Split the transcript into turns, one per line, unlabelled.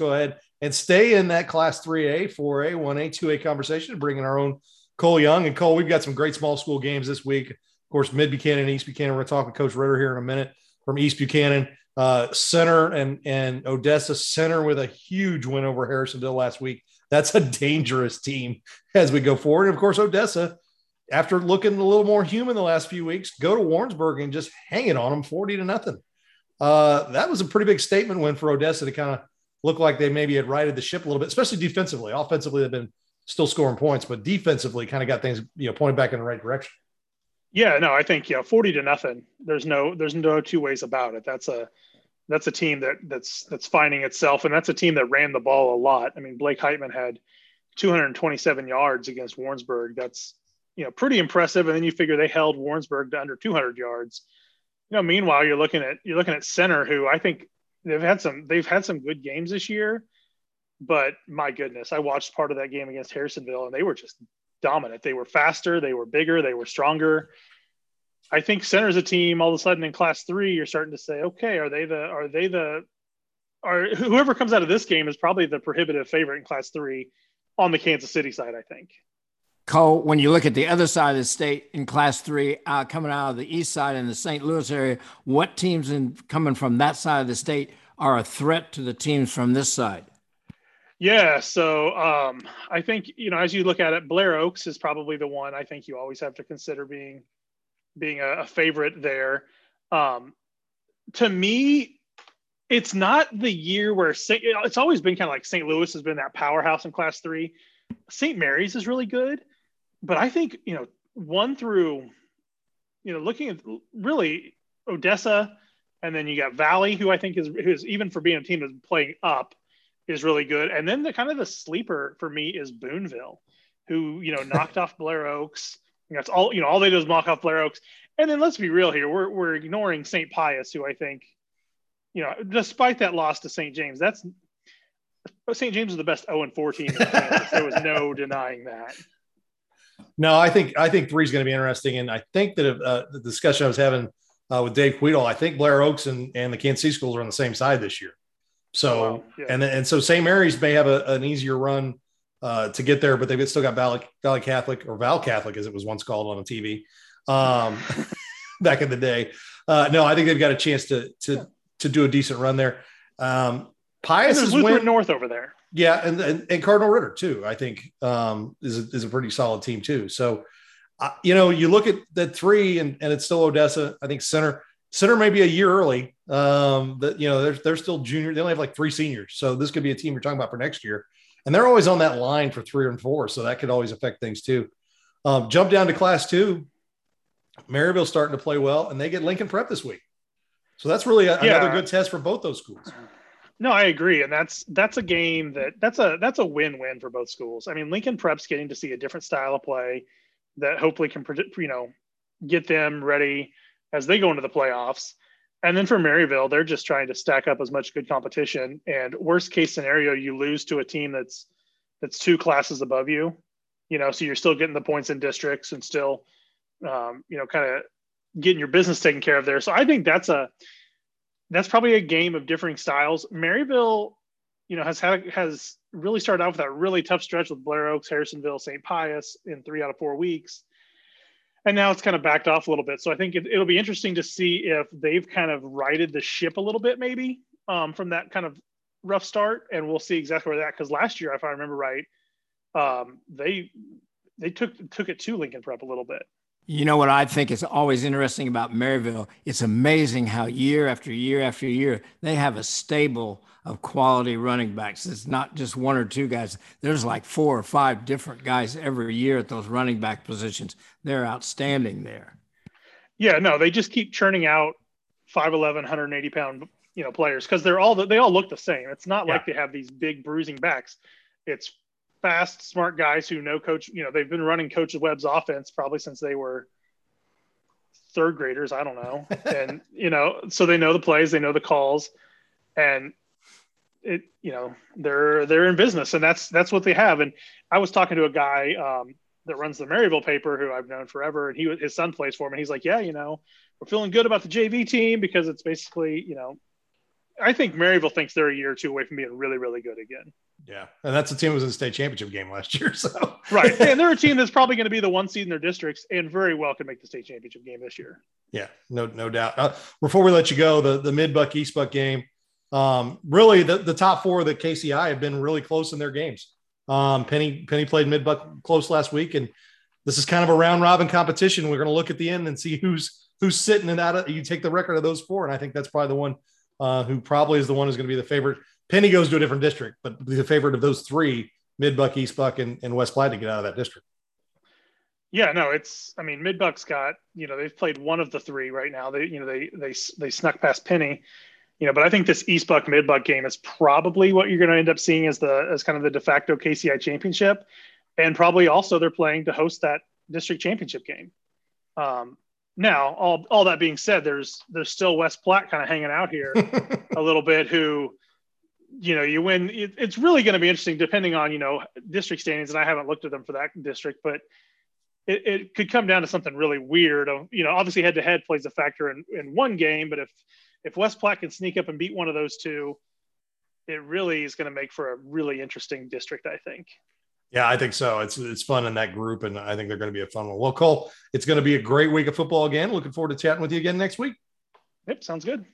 go ahead and stay in that Class 3A, 4A, 1A, 2A conversation, bringing our own Cole Young. And Cole, we've got some great small school games this week. Of course, Mid Buchanan, East Buchanan. We're going to talk with Coach Ritter here in a minute from East Buchanan. Uh, center and and Odessa center with a huge win over Harrisonville last week. That's a dangerous team as we go forward. And of course, Odessa, after looking a little more human the last few weeks, go to Warrensburg and just hang it on them 40 to nothing. Uh, that was a pretty big statement win for Odessa to kind of look like they maybe had righted the ship a little bit, especially defensively. Offensively, they've been still scoring points, but defensively kind of got things, you know, pointed back in the right direction.
Yeah, no, I think yeah, forty to nothing. There's no there's no two ways about it. That's a that's a team that that's that's finding itself, and that's a team that ran the ball a lot. I mean, Blake Heitman had 227 yards against Warrensburg. That's you know pretty impressive. And then you figure they held Warrensburg to under 200 yards. You know, meanwhile you're looking at you're looking at center, who I think they've had some they've had some good games this year, but my goodness, I watched part of that game against Harrisonville, and they were just dominant. They were faster, they were bigger, they were stronger. I think center's a team all of a sudden in class three, you're starting to say, okay, are they the are they the are whoever comes out of this game is probably the prohibitive favorite in class three on the Kansas City side, I think.
Cole, when you look at the other side of the state in class three, uh, coming out of the east side in the St. Louis area, what teams in coming from that side of the state are a threat to the teams from this side?
Yeah, so um, I think you know as you look at it, Blair Oaks is probably the one I think you always have to consider being being a, a favorite there. Um, to me, it's not the year where it's always been kind of like St. Louis has been that powerhouse in Class Three. St. Mary's is really good, but I think you know one through, you know, looking at really Odessa, and then you got Valle, who I think is who's even for being a team that's playing up is really good. And then the kind of the sleeper for me is Boonville, who you know knocked off Blair Oaks. That's all you know. All they do is mock off Blair Oaks. And then let's be real here. We're we're ignoring St. Pius, who I think, you know, despite that loss to St. James, that's St. James is the best 0 and 14. there was no denying that.
No, I think I think three is going to be interesting, and I think that uh, the discussion I was having uh, with Dave Quedel, I think Blair Oaks and, and the Kansas City schools are on the same side this year. So oh, wow. yeah. and and so St. Mary's may have a, an easier run uh, to get there, but they've still got Valle, Valle Catholic or Val Catholic as it was once called on a TV um, back in the day. Uh, no, I think they've got a chance to to to do a decent run there. Um, Pius is
Lutheran North over there.
Yeah, and, and, and Cardinal Ritter too. I think um, is a, is a pretty solid team too. So, uh, you know, you look at that three, and, and it's still Odessa. I think center Center may be a year early. Um, that you know they're they're still junior. They only have like three seniors, so this could be a team you're talking about for next year. And they're always on that line for three and four, so that could always affect things too. Um, jump down to class two. Maryville starting to play well, and they get Lincoln Prep this week. So that's really a, yeah. another good test for both those schools.
No, I agree, and that's that's a game that that's a that's a win-win for both schools. I mean, Lincoln Prep's getting to see a different style of play that hopefully can you know get them ready as they go into the playoffs. And then for Maryville, they're just trying to stack up as much good competition. And worst case scenario, you lose to a team that's that's two classes above you. You know, so you're still getting the points in districts and still, um, you know, kind of getting your business taken care of there. So I think that's a that's probably a game of differing styles. Maryville, you know, has had has really started out with that really tough stretch with Blair Oaks, Harrisonville, St. Pius in three out of four weeks and now it's kind of backed off a little bit. So I think it, will be interesting to see if they've kind of righted the ship a little bit, maybe um, from that kind of rough start, and we'll see exactly where that. Because last year, if I remember right, um, they they took took it to Lincoln Prep a little bit.
You know what I think is always interesting about Maryville? It's amazing how year after year after year they have a stable of quality running backs. It's not just one or two guys. There's like four or five different guys every year at those running back positions. They're outstanding there.
Yeah, no, they just keep churning out 5'11, 180 pound, you know, players because they're all they all look the same. It's not yeah. like they have these big bruising backs. It's fast, smart guys who know coach, you know, they've been running Coach Webb's offense probably since they were third graders. I don't know. and, you know, so they know the plays, they know the calls. And it you know they're they're in business and that's that's what they have and i was talking to a guy um, that runs the maryville paper who i've known forever and he his son plays for him and he's like yeah you know we're feeling good about the jv team because it's basically you know I think Maryville thinks they're a year or two away from being really, really good again.
Yeah, and that's a team that was in the state championship game last year. So
right, and they're a team that's probably going to be the one seed in their districts, and very well can make the state championship game this year.
Yeah, no, no doubt. Uh, before we let you go, the the mid buck east buck game, um, really the the top four of the KCI have been really close in their games. Um, Penney Penney played mid buck close last week, and this is kind of a round robin competition. We're going to look at the end and see who's who's sitting in that. You take the record of those four, and I think that's probably the one uh, who probably is the one who's going to be the favorite. Penney goes to a different district, but the favorite of those three, Mid Buck, East Buck, and, and West Platte to get out of that district.
Yeah, no, it's. I mean, Mid Buck's got you know they've played one of the three right now. They you know they they they snuck past Penney, you know, but I think this East Buck Mid Buck game is probably what you're going to end up seeing as the as kind of the de facto KCI championship, and probably also they're playing to host that district championship game. Um, now, all all that being said, there's there's still West Platte kind of hanging out here a little bit. Who, you know, you win. It, it's really going to be interesting depending on you know district standings, and I haven't looked at them for that district, but it, it could come down to something really weird. Um, you know, obviously head to head plays a factor in in one game, but if if West Platte can sneak up and beat one of those two, it really is going to make for a really interesting district, I think.
Yeah, I think so. It's it's fun in that group, and I think they're going to be a fun one. Well, Cole, it's going to be a great week of football again. Looking forward to chatting with you again next week.
Yep, sounds good.